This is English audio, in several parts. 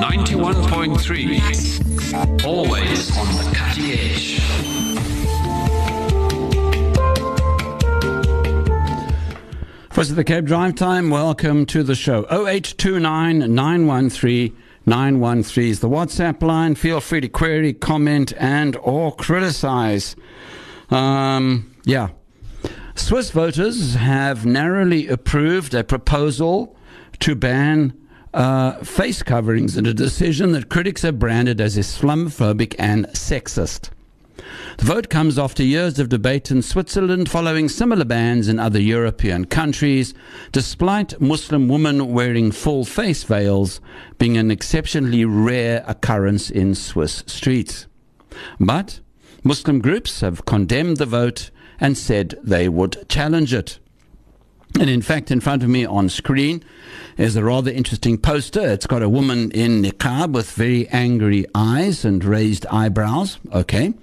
91.3. Always on the cutting edge. Voice of the Cape Drive Time, welcome to the show. 0829 913 913 is the WhatsApp line. Feel free to query, comment, and or criticize. Um, yeah. Swiss voters have narrowly approved a proposal to ban uh, face coverings in a decision that critics have branded as Islamophobic and sexist. The vote comes after years of debate in Switzerland following similar bans in other European countries, despite Muslim women wearing full face veils being an exceptionally rare occurrence in Swiss streets. But Muslim groups have condemned the vote and said they would challenge it. And in fact, in front of me on screen is a rather interesting poster. It's got a woman in niqab with very angry eyes and raised eyebrows. Okay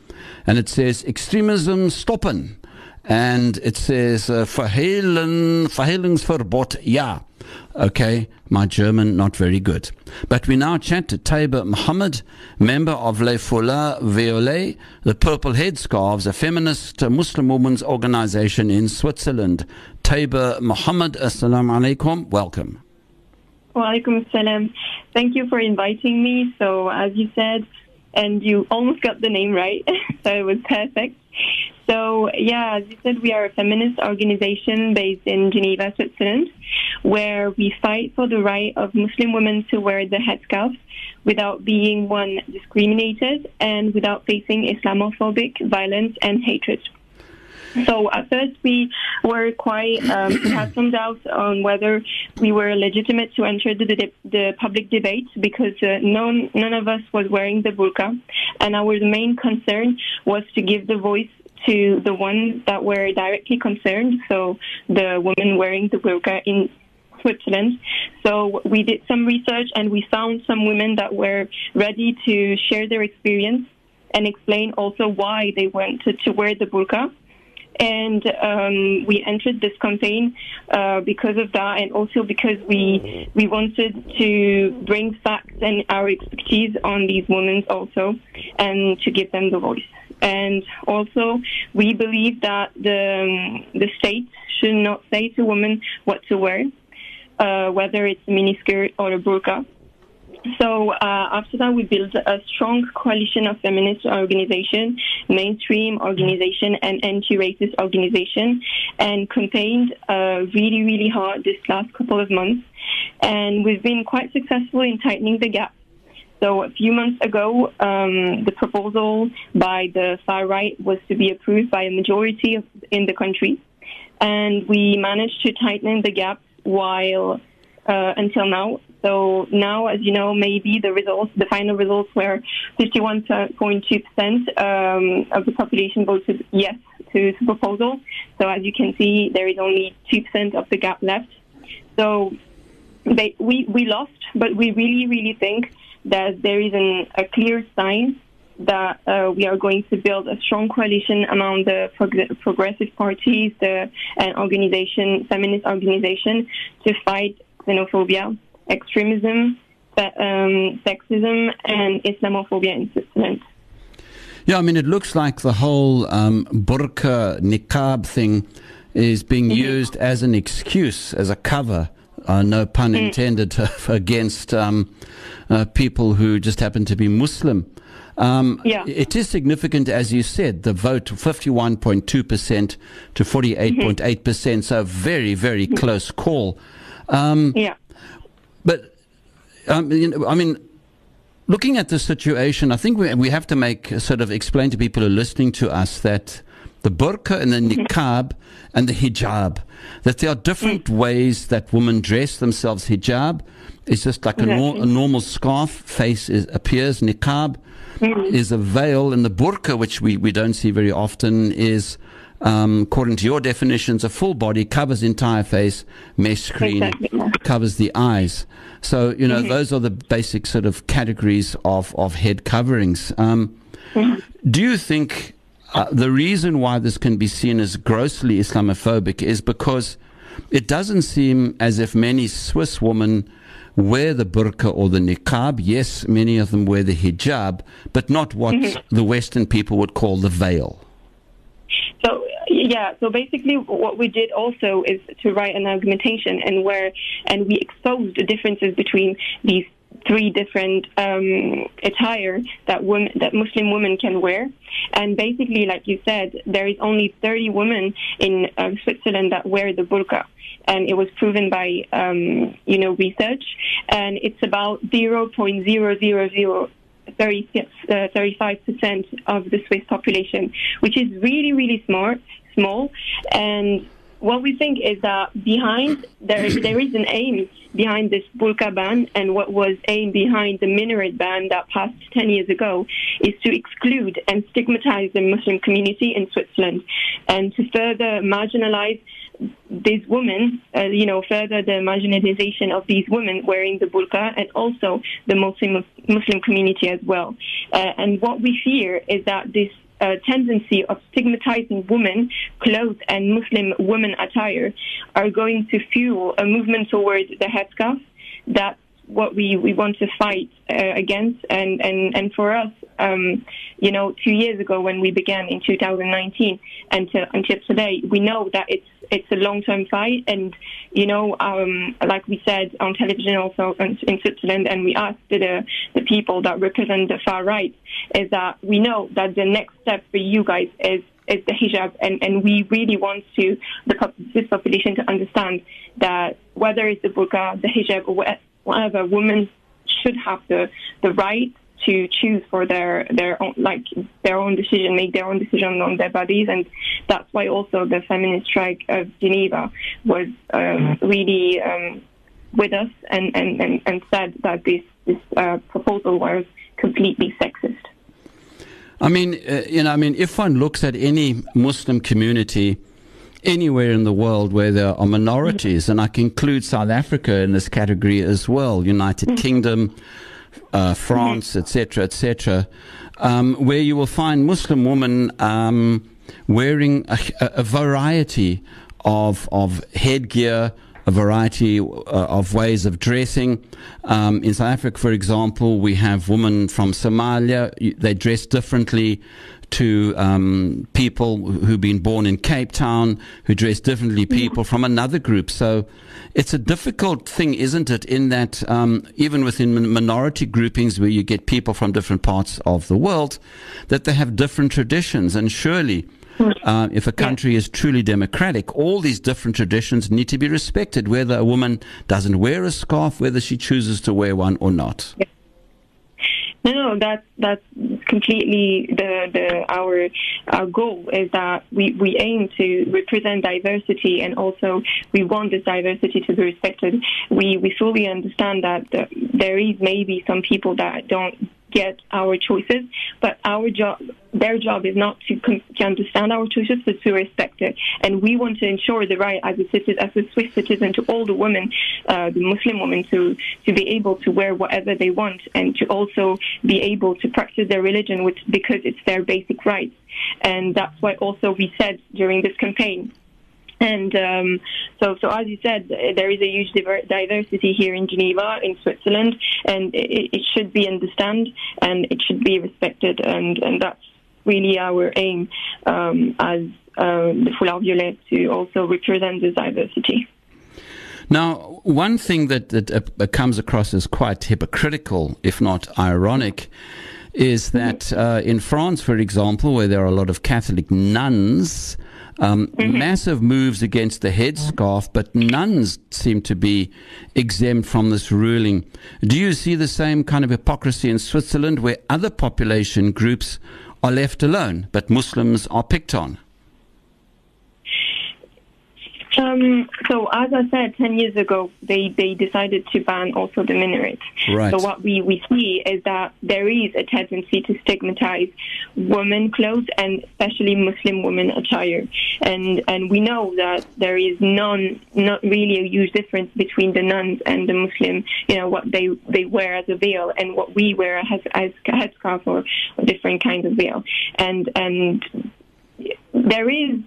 and it says extremism stoppen. And it says uh, verhelen, verhelingsverbot, ja. Okay, my German not very good. But we now chat to Taiba Mohammed, member of Les Foulards Violets, the Purple Headscarves, a feminist Muslim women's organization in Switzerland. Taiba Mohammed, assalamu alaikum, welcome. Wa alaikum salam. Thank you for inviting me. So, as you said, and you almost got the name right, so it was perfect. So, yeah, as you said, we are a feminist organization based in Geneva, Switzerland, where we fight for the right of Muslim women to wear the headscarf without being, one, discriminated and without facing Islamophobic violence and hatred. So at first we were quite um, had some doubts on whether we were legitimate to enter the, the, the public debate because uh, none none of us was wearing the burqa, and our main concern was to give the voice to the ones that were directly concerned. So the women wearing the burqa in Switzerland. So we did some research and we found some women that were ready to share their experience and explain also why they wanted to wear the burqa and um, we entered this campaign uh, because of that, and also because we we wanted to bring facts and our expertise on these women also, and to give them the voice. And also, we believe that the um, the state should not say to women what to wear, uh, whether it's a miniskirt or a burqa. So uh, after that, we built a strong coalition of feminist organization, mainstream organization, and anti-racist organization, and campaigned uh, really, really hard this last couple of months. And we've been quite successful in tightening the gap. So a few months ago, um, the proposal by the far right was to be approved by a majority of, in the country, and we managed to tighten the gap while uh, until now. So now, as you know, maybe the results, the final results were 51.2% um, of the population voted yes to the proposal. So as you can see, there is only 2% of the gap left. So they, we, we lost, but we really, really think that there is an, a clear sign that uh, we are going to build a strong coalition among the prog- progressive parties the, and organization, feminist organization, to fight xenophobia extremism, um, sexism, and Islamophobia in Switzerland. Yeah, I mean, it looks like the whole um, burqa niqab thing is being mm-hmm. used as an excuse, as a cover, uh, no pun mm. intended, against um, uh, people who just happen to be Muslim. Um, yeah. It is significant, as you said, the vote 51.2% to 48.8%, mm-hmm. so very, very mm-hmm. close call. Um, yeah. But um, you know, I mean, looking at the situation, I think we, we have to make sort of explain to people who are listening to us that the burqa and the mm-hmm. niqab and the hijab, that there are different mm. ways that women dress themselves. Hijab is just like a, nor- a, normal scarf, face is, appears. Niqab mm. is a veil, and the burqa, which we, we don't see very often, is um, according to your definitions, a full body covers the entire face, mesh screen exactly. covers the eyes. So, you know, mm-hmm. those are the basic sort of categories of, of head coverings. Um, mm-hmm. Do you think uh, the reason why this can be seen as grossly Islamophobic is because it doesn't seem as if many Swiss women wear the burqa or the niqab. Yes, many of them wear the hijab, but not what mm-hmm. the Western people would call the veil. So yeah, so basically what we did also is to write an argumentation and where and we exposed the differences between these three different um, attire that women that Muslim women can wear. And basically, like you said, there is only 30 women in uh, Switzerland that wear the burqa. And it was proven by, um, you know, research. And it's about 0.000 35% uh, of the Swiss population, which is really, really smart, small. And what we think is that behind there there is an aim behind this burqa ban and what was aimed behind the minaret ban that passed 10 years ago is to exclude and stigmatize the Muslim community in Switzerland and to further marginalize these women, uh, you know, further the marginalization of these women wearing the burqa and also the Muslim Muslim community as well. Uh, and what we fear is that this uh, tendency of stigmatizing women, clothes, and Muslim women attire are going to fuel a movement toward the headscarf. That's what we, we want to fight uh, against. And, and, and for us, um, you know, two years ago when we began in 2019 until, until today, we know that it's it's a long-term fight. And, you know, um, like we said on television also in Switzerland, and we asked the, the people that represent the far right, is that we know that the next step for you guys is is the hijab, and, and we really want to the this population to understand that whether it's the burqa, the hijab, or whatever, women should have the the right to choose for their their own like their own decision, make their own decision on their bodies, and that's why also the feminist strike of Geneva was um, really um, with us and, and, and, and said that this this uh, proposal was completely sexist. I mean, uh, you know, I mean, if one looks at any Muslim community anywhere in the world where there are minorities, and I can include South Africa in this category as well, United mm. Kingdom, uh, France, etc., etc., um, where you will find Muslim women um, wearing a, a, variety of of headgear, a variety uh, of ways of dressing. Um, in South Africa, for example, we have women from Somalia. They dress differently to um, people who've been born in Cape Town, who dress differently, people from another group. So it's a difficult thing, isn't it, in that um, even within minority groupings where you get people from different parts of the world, that they have different traditions. And surely, uh, if a country is truly democratic, all these different traditions need to be respected, whether a woman doesn't wear a scarf, whether she chooses to wear one or not. No, no, that's that's completely the the our our goal is that we we aim to represent diversity and also we want this diversity to be respected. We we fully understand that there is maybe some people that don't get our choices, but our job, their job is not to, to understand our choices, but to respect it. And we want to ensure the right as a citizen, as a Swiss citizen, to all the women, uh, the Muslim women, to to be able to wear whatever they want and to also be able to practice their religion, which because it's their basic rights. And that's why also we said during this campaign and um, so, so as you said, there is a huge diversity here in Geneva, in Switzerland, and it, it should be understood and it should be respected, and, and that's really our aim um, as uh, the Foulards Violets to also represent this diversity. Now, one thing that, that uh, comes across as quite hypocritical, if not ironic, is that uh, in France, for example, where there are a lot of Catholic nuns, um, mm-hmm. Massive moves against the headscarf, but nuns seem to be exempt from this ruling. Do you see the same kind of hypocrisy in Switzerland where other population groups are left alone, but Muslims are picked on? Um, so as I said, 10 years ago, they, they decided to ban also the minaret. Right. So what we, we see is that there is a tendency to stigmatize women clothes and especially Muslim women attire. And, and we know that there is none, not really a huge difference between the nuns and the Muslim, you know, what they, they wear as a veil and what we wear as, as a headscarf or, or different kinds of veil. And, and there is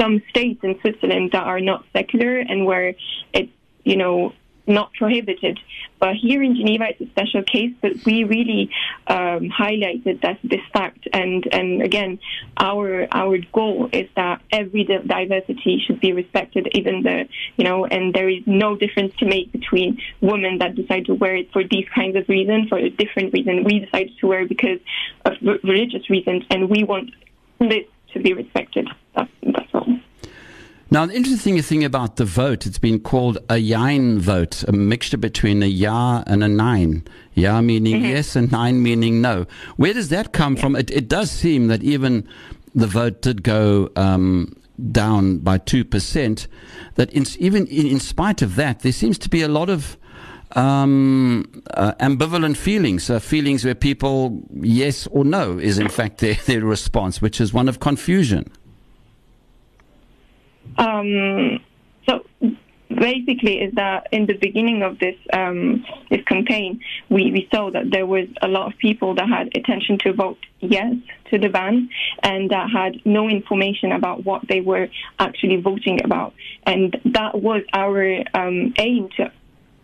some states in Switzerland that are not secular and where it's, you know, not prohibited. But here in Geneva, it's a special case, but we really um, highlighted that this fact. And, and again, our our goal is that every diversity should be respected, even the, you know, and there is no difference to make between women that decide to wear it for these kinds of reasons, for a different reason. We decided to wear it because of religious reasons, and we want this to be respected. That's, that's all. Now, the interesting thing about the vote, it's been called a Jein vote, a mixture between a ya and a nine. Ya meaning mm-hmm. yes and nine meaning no. Where does that come yeah. from? It, it, does seem that even the vote did go um, down by 2%, that in, even in, in, spite of that, there seems to be a lot of um, uh, ambivalent feelings, uh, feelings where people, yes or no, is in fact their, their response, which is one of confusion. Um, so basically is that in the beginning of this um, this campaign, we, we saw that there was a lot of people that had intention to vote yes to the ban and that had no information about what they were actually voting about. And that was our um, aim to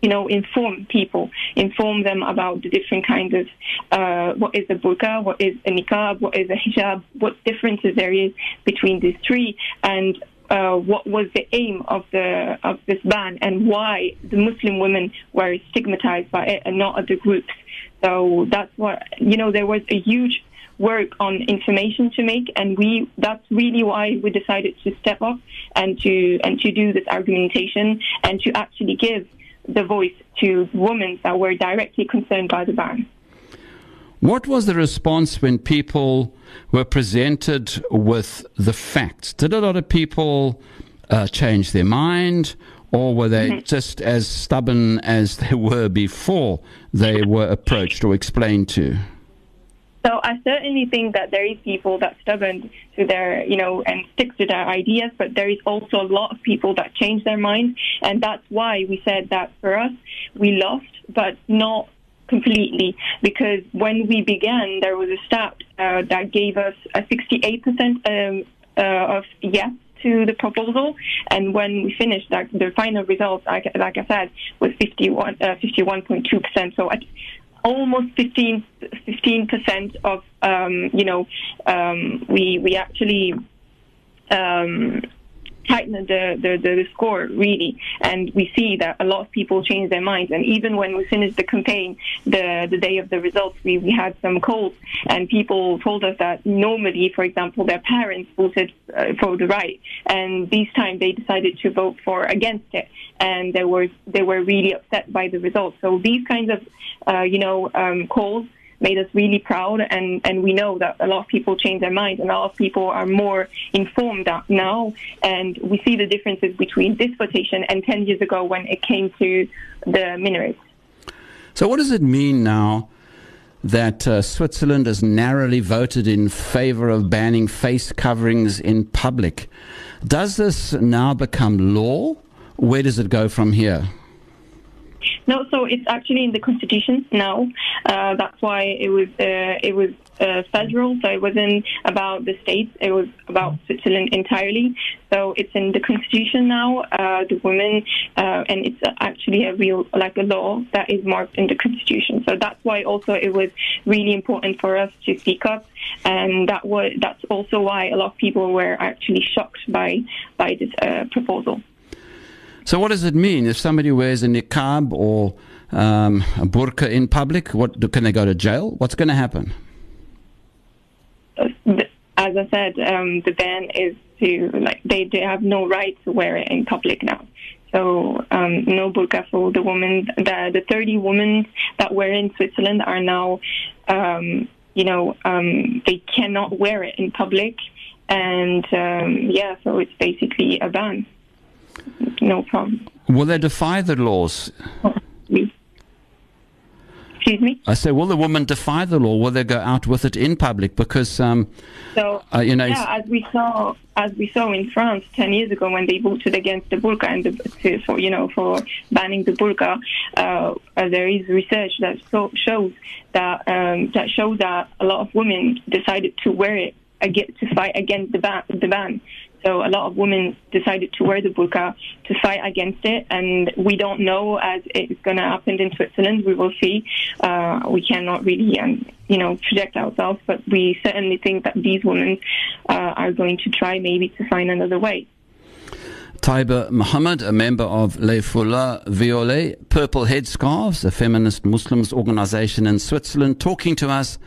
you know, inform people, inform them about the different kinds of uh, what is a burqa, what is a niqab, what is a hijab, what differences there is between these three, and uh, what was the aim of the of this ban and why the Muslim women were stigmatized by it and not other groups. So that's what you know. There was a huge work on information to make, and we that's really why we decided to step up and to and to do this argumentation and to actually give the voice to women that were directly concerned by the ban. What was the response when people were presented with the facts? Did a lot of people uh, change their mind, or were they mm-hmm. just as stubborn as they were before they were approached or explained to? So I certainly think that there is people that stubborn to their, you know, and stick to their ideas, but there is also a lot of people that change their minds, and that's why we said that for us we lost, but not completely because when we began, there was a stat uh, that gave us a 68% um, uh, of yes to the proposal. And when we finished, that, the final result, like, like I said, was 51, uh, 51.2%. So at almost 15, percent of, um, you know, um, we, we actually um, tighten the, the, the, score really. And we see that a lot of people change their minds. And even when we finished the campaign, the, the day of the results, we, we had some calls and people told us that normally, for example, their parents voted uh, for the right. And this time they decided to vote for against it. And they were, they were really upset by the results. So these kinds of, uh, you know, um, calls made us really proud. And, and we know that a lot of people change their minds and a lot of people are more informed now. And we see the differences between this votation and 10 years ago when it came to the minarets. So, what does it mean now? that uh, Switzerland has narrowly voted in favor of banning face coverings in public. Does this now become law? Where does it go from here? No, so it's actually in the constitution now. Uh, that's why it was uh, it was uh, federal, so it wasn't about the states. It was about Switzerland entirely. So it's in the constitution now. Uh, the women, uh, and it's actually a real like a law that is marked in the constitution. So that's why also it was really important for us to speak up, and that was that's also why a lot of people were actually shocked by by this uh, proposal. So, what does it mean if somebody wears a niqab or um, a burqa in public? What can they go to jail? What's going to happen? As I said, um, the ban is to like they, they have no right to wear it in public now. So um, no burqa for the women. The the 30 women that were in Switzerland are now, um, you know, um, they cannot wear it in public, and um, yeah, so it's basically a ban no problem. Will they defy the laws? Excuse me. I say, will the woman defy the law? Will they go out with it in public? Because, um, so uh, you know, yeah, as we saw, as we saw in France ten years ago when they voted against the burqa and the, for you know for banning the burqa, uh, uh, there is research that so, shows that um, that shows that a lot of women decided to wear it again, to fight against the ban. The ban. So a lot of women decided to wear the burqa to fight against it, and we don't know as it's going to happen in Switzerland. We will see. Uh, we cannot really, um, you know, project ourselves, but we certainly think that these women uh, are going to try maybe to find another way. Taiba Mohammed, a member of Les Foulards Violets, Purple Headscarves, a feminist Muslims organization in Switzerland, talking to us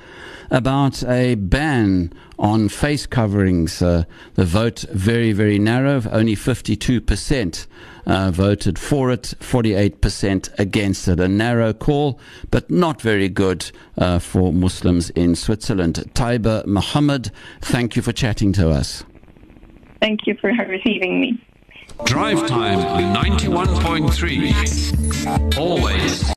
about a ban on face coverings. Uh, the vote very, very narrow. Only 52% uh, voted for it, 48% against it. A narrow call, but not very good uh, for Muslims in Switzerland. Taiba Mohammed, thank you for chatting to us. Thank you for receiving me. Drive time 91.3. Always